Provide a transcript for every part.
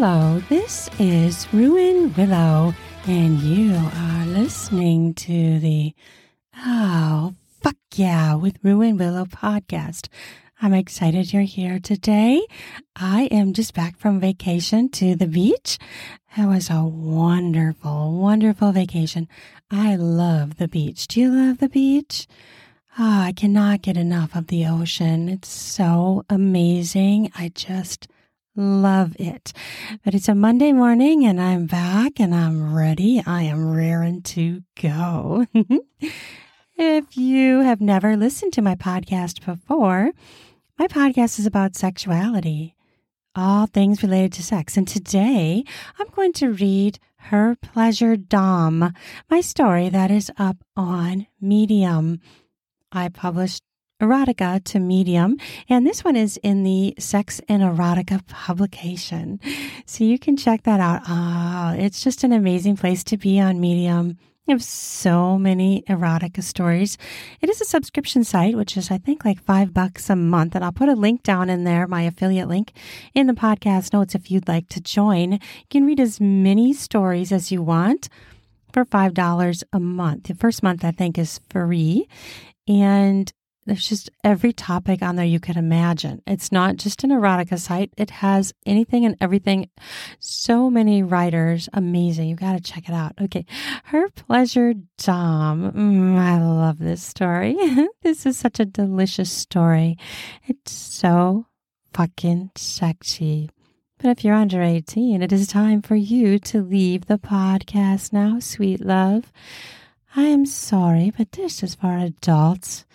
Hello, this is Ruan Willow, and you are listening to the Oh, fuck yeah, with Ruan Willow podcast. I'm excited you're here today. I am just back from vacation to the beach. It was a wonderful, wonderful vacation. I love the beach. Do you love the beach? Oh, I cannot get enough of the ocean. It's so amazing. I just love it. But it's a Monday morning and I'm back and I'm ready. I am raring to go. if you have never listened to my podcast before, my podcast is about sexuality, all things related to sex. And today I'm going to read Her Pleasure Dom, my story that is up on Medium. I published erotica to medium and this one is in the sex and erotica publication. So you can check that out. Oh, it's just an amazing place to be on medium. You have so many erotica stories. It is a subscription site which is i think like five bucks a month and i'll put a link down in there my affiliate link in the podcast notes if you'd like to join. You can read as many stories as you want for $5 a month. The first month, I think, is free. And there's just every topic on there you could imagine. It's not just an erotica site, it has anything and everything. So many writers, amazing. You got to check it out. Okay. Her Pleasure Dom. Mm, I love this story. this is such a delicious story. It's so fucking sexy. But if you're under 18, it is time for you to leave the podcast now, sweet love. I am sorry, but this is for adults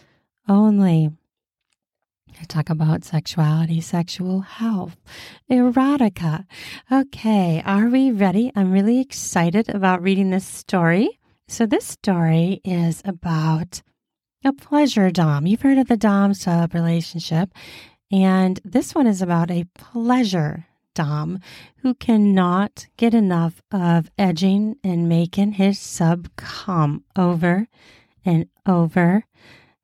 only. I talk about sexuality, sexual health, erotica. Okay, are we ready? I'm really excited about reading this story. So, this story is about a pleasure dom. You've heard of the dom sub relationship, and this one is about a pleasure dom who cannot get enough of edging and making his sub come over and over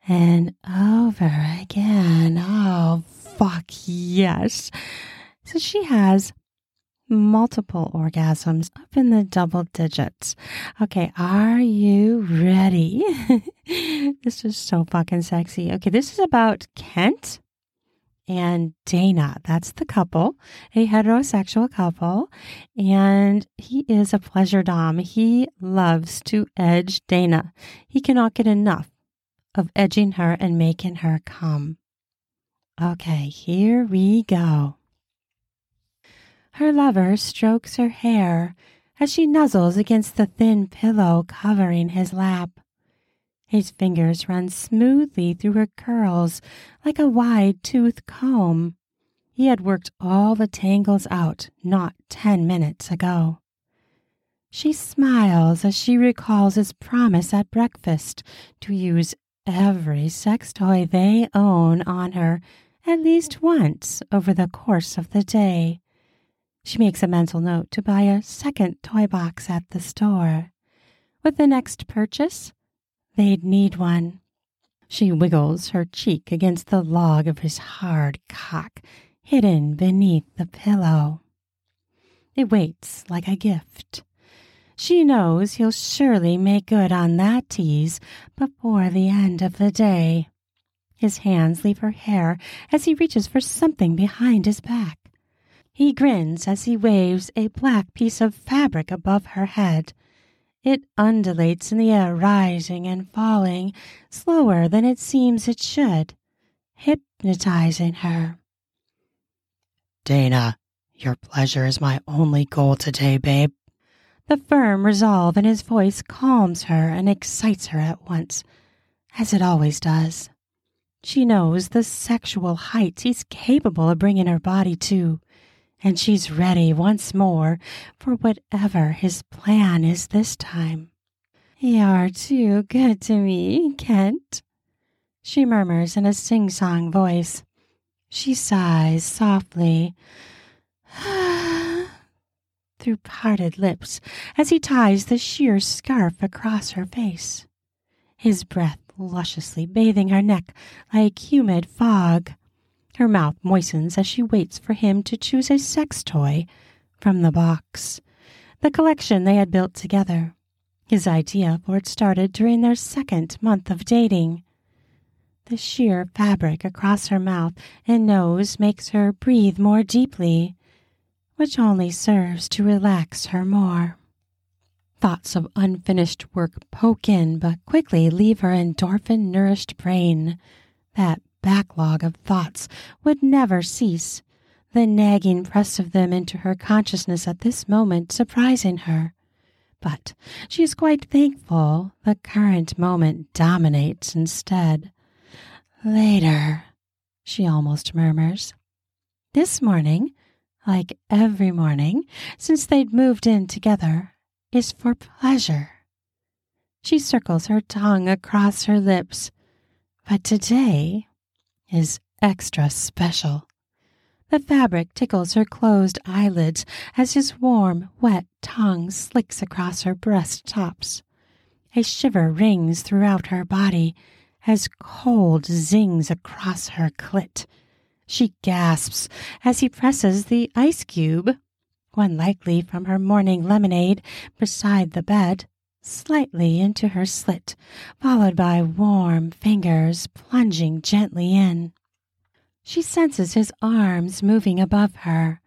and over again. Oh, fuck yes. So she has multiple orgasms up in the double digits. Okay, are you ready? this is so fucking sexy. Okay, this is about Kent and Dana. That's the couple, a heterosexual couple, and he is a pleasure dom. He loves to edge Dana. He cannot get enough of edging her and making her come. Okay, here we go. Her lover strokes her hair as she nuzzles against the thin pillow covering his lap. His fingers run smoothly through her curls like a wide tooth comb. He had worked all the tangles out not ten minutes ago. She smiles as she recalls his promise at breakfast to use every sex toy they own on her at least once over the course of the day. She makes a mental note to buy a second toy box at the store. With the next purchase, they'd need one. She wiggles her cheek against the log of his hard cock hidden beneath the pillow. It waits like a gift. She knows he'll surely make good on that tease before the end of the day. His hands leave her hair as he reaches for something behind his back. He grins as he waves a black piece of fabric above her head. It undulates in the air, rising and falling, slower than it seems it should, hypnotizing her. Dana, your pleasure is my only goal today, babe. The firm resolve in his voice calms her and excites her at once, as it always does. She knows the sexual heights he's capable of bringing her body to, and she's ready once more for whatever his plan is this time. You're too good to me, Kent, she murmurs in a sing song voice. She sighs softly ah, through parted lips as he ties the sheer scarf across her face, his breath lusciously bathing her neck like humid fog. Her mouth moistens as she waits for him to choose a sex toy from the box, the collection they had built together. His idea for it started during their second month of dating. The sheer fabric across her mouth and nose makes her breathe more deeply, which only serves to relax her more. Thoughts of unfinished work poke in but quickly leave her endorphin nourished brain. That backlog of thoughts would never cease, the nagging press of them into her consciousness at this moment surprising her. But she is quite thankful the current moment dominates instead. Later, she almost murmurs. This morning, like every morning since they'd moved in together, is for pleasure. She circles her tongue across her lips, but today is extra special. The fabric tickles her closed eyelids as his warm, wet tongue slicks across her breast tops. A shiver rings throughout her body as cold zings across her clit. She gasps as he presses the ice cube, one likely from her morning lemonade, beside the bed, slightly into her slit, followed by warm fingers plunging gently in. She senses his arms moving above her.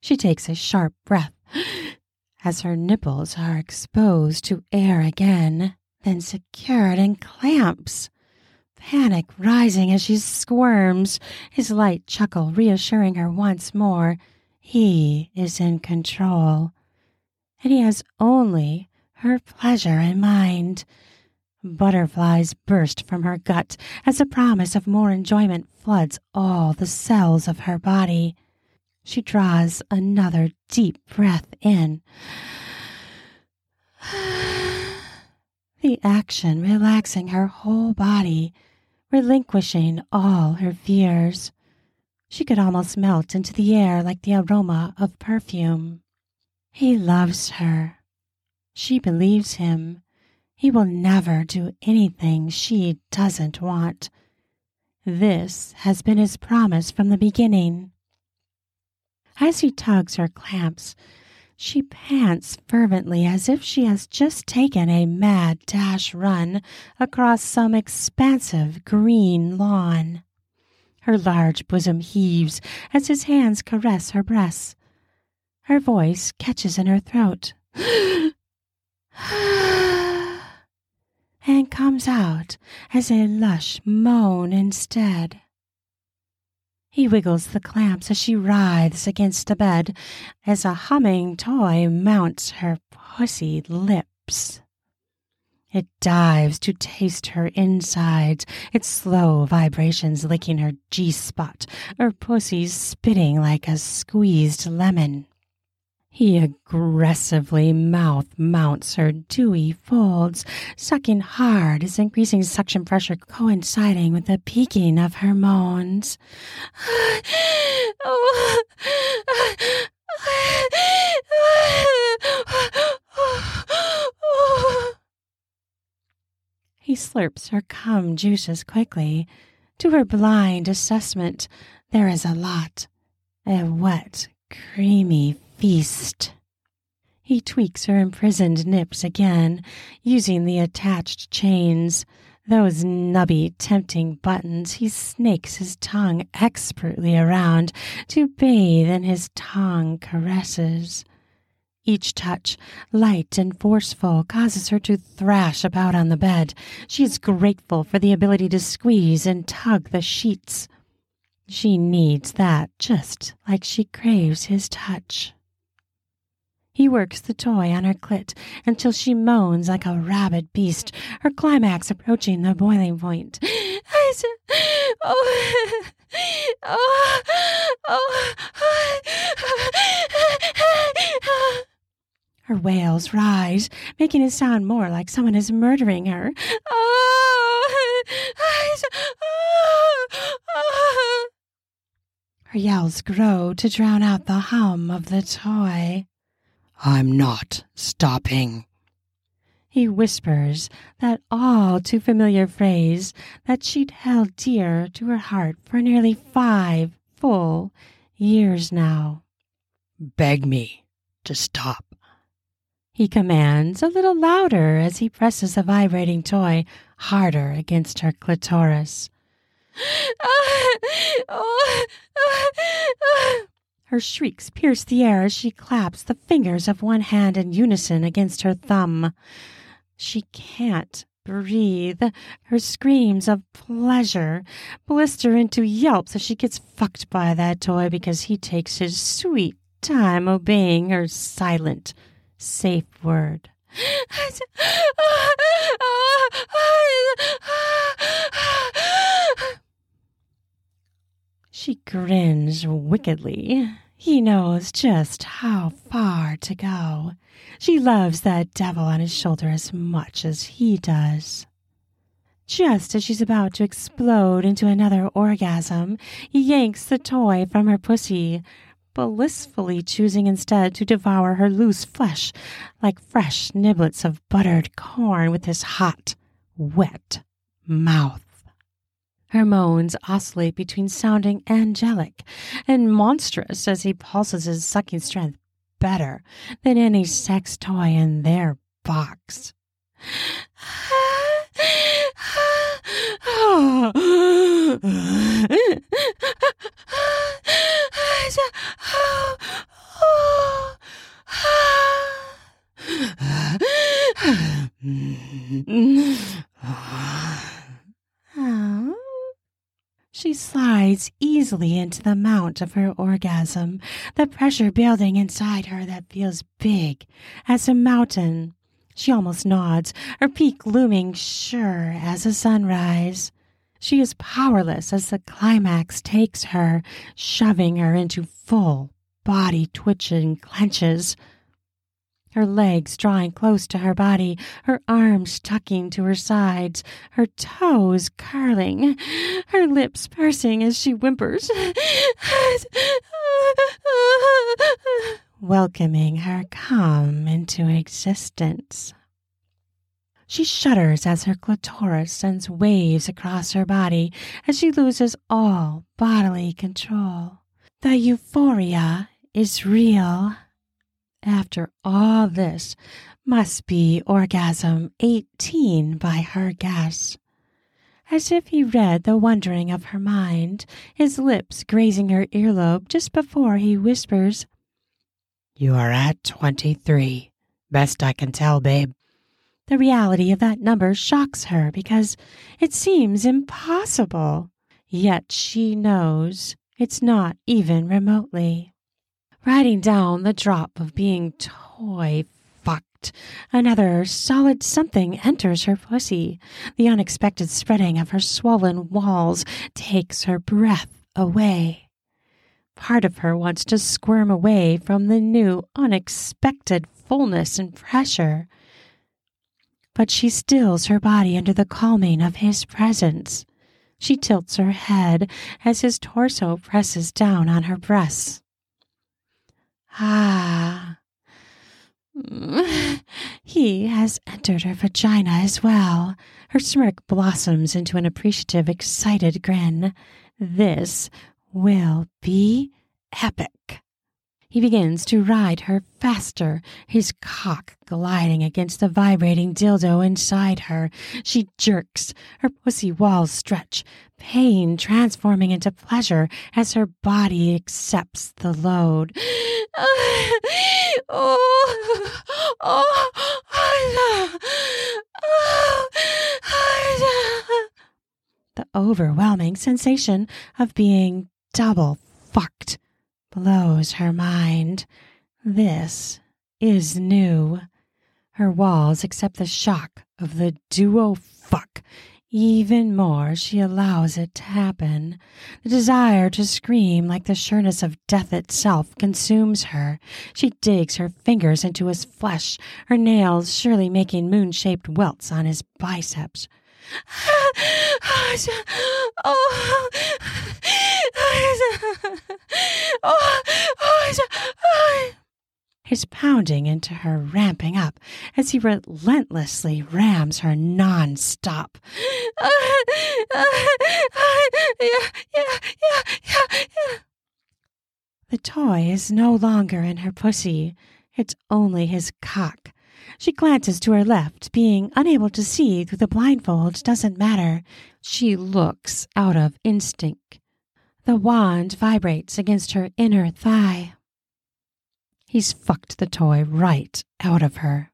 She takes a sharp breath as her nipples are exposed to air again, then secured in clamps panic rising as she squirms, his light chuckle reassuring her once more he is in control, and he has only her pleasure in mind. Butterflies burst from her gut as a promise of more enjoyment floods all the cells of her body. She draws another deep breath in. the action relaxing her whole body relinquishing all her fears. She could almost melt into the air like the aroma of perfume. He loves her. She believes him. He will never do anything she doesn't want. This has been his promise from the beginning. As he tugs her clamps, she pants fervently as if she has just taken a mad dash run across some expansive green lawn. Her large bosom heaves as his hands caress her breasts. Her voice catches in her throat and comes out as a lush moan instead. He wiggles the clamps as she writhes against the bed as a humming toy mounts her pussy lips. It dives to taste her insides, its slow vibrations licking her G spot, her pussy spitting like a squeezed lemon. He aggressively mouth mounts her dewy folds, sucking hard, his increasing suction pressure coinciding with the peaking of her moans. He slurps her cum juices quickly. To her blind assessment, there is a lot. A wet, creamy feast. He tweaks her imprisoned nips again, using the attached chains. Those nubby, tempting buttons he snakes his tongue expertly around to bathe in his tongue caresses. Each touch, light and forceful, causes her to thrash about on the bed. She is grateful for the ability to squeeze and tug the sheets. She needs that just like she craves his touch. He works the toy on her clit until she moans like a rabid beast, her climax approaching the boiling point. Oh, oh, oh, oh. Her wails rise, making it sound more like someone is murdering her. Oh, her yells grow to drown out the hum of the toy. I'm not stopping. He whispers that all too familiar phrase that she'd held dear to her heart for nearly five full years now. Beg me, to stop. He commands a little louder as he presses a vibrating toy harder against her clitoris. Oh, oh, oh, Her shrieks pierce the air as she claps the fingers of one hand in unison against her thumb. She can't breathe. Her screams of pleasure blister into yelps as she gets fucked by that toy because he takes his sweet time obeying her silent safe word. Ah, ah, grins wickedly. He knows just how far to go. She loves that devil on his shoulder as much as he does. Just as she's about to explode into another orgasm, he yanks the toy from her pussy, blissfully choosing instead to devour her loose flesh like fresh niblets of buttered corn with his hot, wet mouth. Her moans oscillate between sounding angelic and monstrous as he pulses his sucking strength better than any sex toy in their box. Easily into the mount of her orgasm, the pressure building inside her that feels big as a mountain. She almost nods, her peak looming sure as a sunrise. She is powerless as the climax takes her, shoving her into full body twitching clenches. Her legs drawing close to her body, her arms tucking to her sides, her toes curling, her lips pursing as she whimpers, welcoming her come into existence. She shudders as her clitoris sends waves across her body as she loses all bodily control. The euphoria is real. After all this, must be orgasm 18 by her guess. As if he read the wondering of her mind, his lips grazing her earlobe just before he whispers, You are at 23. Best I can tell, babe. The reality of that number shocks her because it seems impossible. Yet she knows it's not even remotely. Riding down the drop of being toy fucked, another solid something enters her pussy. The unexpected spreading of her swollen walls takes her breath away. Part of her wants to squirm away from the new, unexpected fullness and pressure but she stills her body under the calming of his presence. She tilts her head as his torso presses down on her breasts. Ah, he has entered her vagina as well. Her smirk blossoms into an appreciative, excited grin. This will be epic. He begins to ride her faster, his cock gliding against the vibrating dildo inside her. She jerks, her pussy walls stretch, pain transforming into pleasure as her body accepts the load. oh, oh, oh, the overwhelming sensation of being double fucked blows her mind. This is new. Her walls accept the shock of the duo fuck. Even more, she allows it to happen. The desire to scream like the sureness of death itself consumes her. She digs her fingers into his flesh, her nails surely making moon shaped welts on his biceps. His pounding into her ramping up as he relentlessly rams her non-stop. The toy is no longer in her pussy. It's only his cock. She glances to her left, being unable to see through the blindfold doesn't matter. She looks out of instinct. The wand vibrates against her inner thigh. He's fucked the toy right out of her.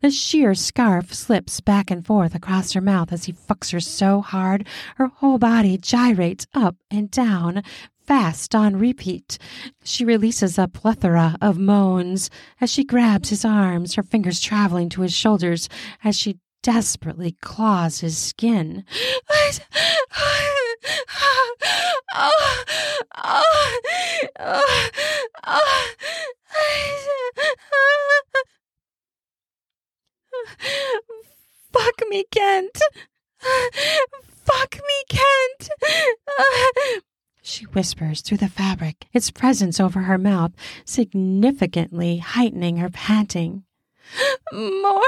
The sheer scarf slips back and forth across her mouth as he fucks her so hard her whole body gyrates up and down, fast on repeat. She releases a plethora of moans as she grabs his arms, her fingers traveling to his shoulders as she desperately claws his skin. Fuck me, Kent. Fuck me, Kent. She whispers through the fabric, its presence over her mouth significantly heightening her panting. More, more.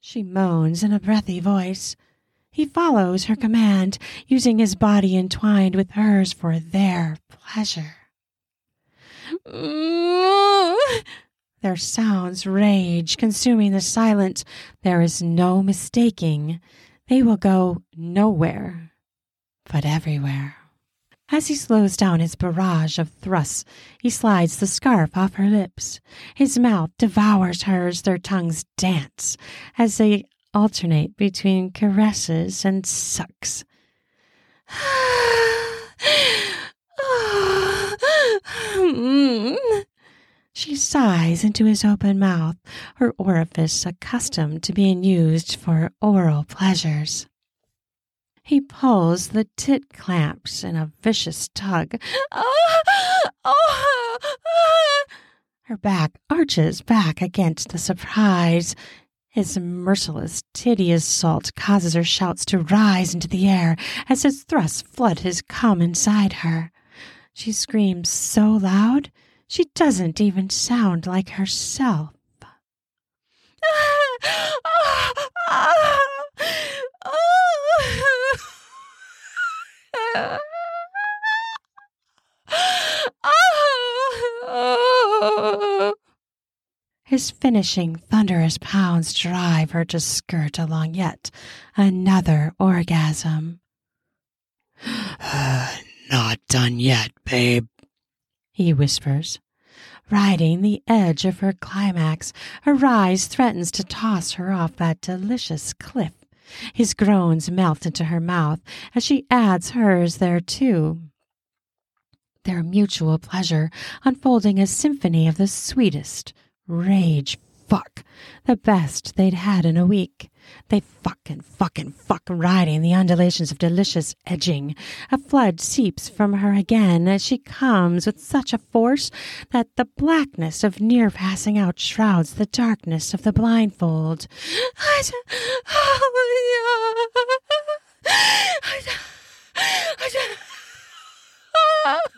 She moans in a breathy voice. He follows her command, using his body entwined with hers for their pleasure. Their sounds rage, consuming the silence. There is no mistaking. They will go nowhere, but everywhere. As he slows down his barrage of thrusts, he slides the scarf off her lips. His mouth devours hers, their tongues dance as they alternate between caresses and sucks. She sighs into his open mouth, her orifice accustomed to being used for oral pleasures. He pulls the tit clamps in a vicious tug. Oh, oh, oh. Her back arches back against the surprise. His merciless, titty assault causes her shouts to rise into the air as his thrusts flood his cum inside her. She screams so loud she doesn't even sound like herself. His finishing thunderous pounds drive her to skirt along yet another orgasm. Not done yet, babe he whispers. Riding the edge of her climax, her rise threatens to toss her off that delicious cliff. His groans melt into her mouth as she adds hers there too. Their mutual pleasure unfolding a symphony of the sweetest rage fuck, the best they'd had in a week. They fuck and fuck and fuck, riding the undulations of delicious edging. A flood seeps from her again as she comes with such a force that the blackness of near passing out shrouds the darkness of the blindfold. Oh, oh.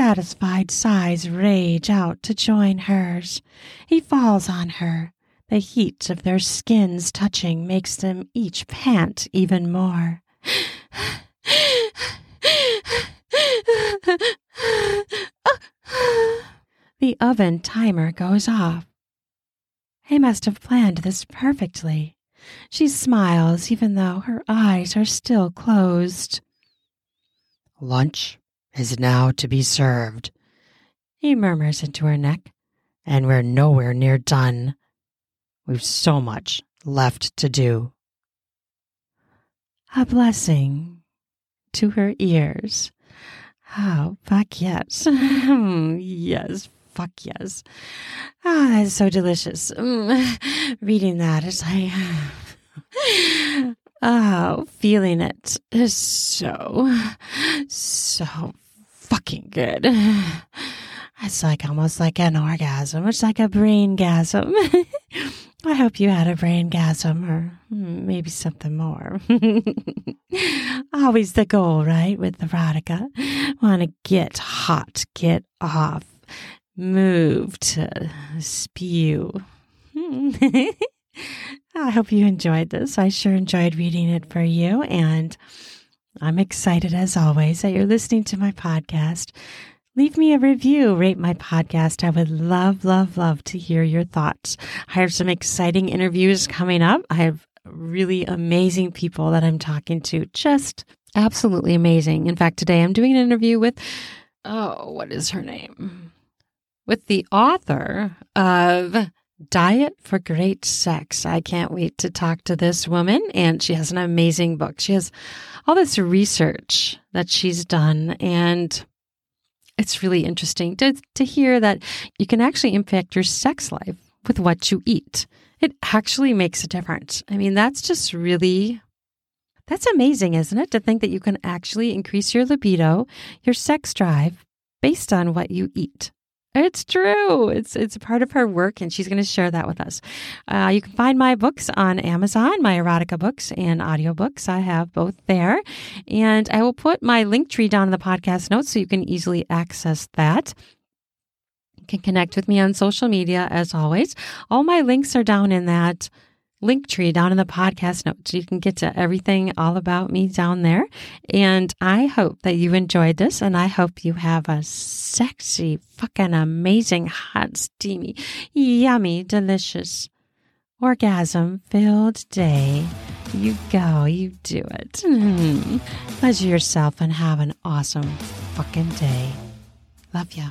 Satisfied sighs rage out to join hers. He falls on her. The heat of their skins touching makes them each pant even more. the oven timer goes off. He must have planned this perfectly. She smiles even though her eyes are still closed. Lunch is now to be served, he murmurs into her neck. And we're nowhere near done. We've so much left to do. A blessing to her ears. Oh, fuck yes. yes, fuck yes. Ah, oh, that's so delicious. Mm, reading that is like, oh, feeling it is so, so fucking good. It's like almost like an orgasm. It's like a brain gasm. I hope you had a brain gasm or hmm, maybe something more. Always the goal, right? With erotica. Want to get hot, get off, move to spew. I hope you enjoyed this. I sure enjoyed reading it for you. And I'm excited as always that you're listening to my podcast. Leave me a review, rate my podcast. I would love, love, love to hear your thoughts. I have some exciting interviews coming up. I have really amazing people that I'm talking to. Just absolutely amazing. In fact, today I'm doing an interview with, oh, what is her name? With the author of Diet for Great Sex. I can't wait to talk to this woman, and she has an amazing book. She has all this research that she's done, and it's really interesting to, to hear that you can actually impact your sex life with what you eat. It actually makes a difference. I mean, that's just really. That's amazing, isn't it? To think that you can actually increase your libido, your sex drive based on what you eat. It's true. It's it's a part of her work, and she's going to share that with us. Uh, you can find my books on Amazon, my erotica books and audiobooks. I have both there, and I will put my link tree down in the podcast notes so you can easily access that. You can connect with me on social media as always. All my links are down in that link tree down in the podcast notes. You can get to everything all about me down there. And I hope that you enjoyed this and I hope you have a sexy, fucking amazing, hot, steamy, yummy, delicious, orgasm filled day. You go, you do it. Mm-hmm. Pleasure yourself and have an awesome fucking day. Love ya.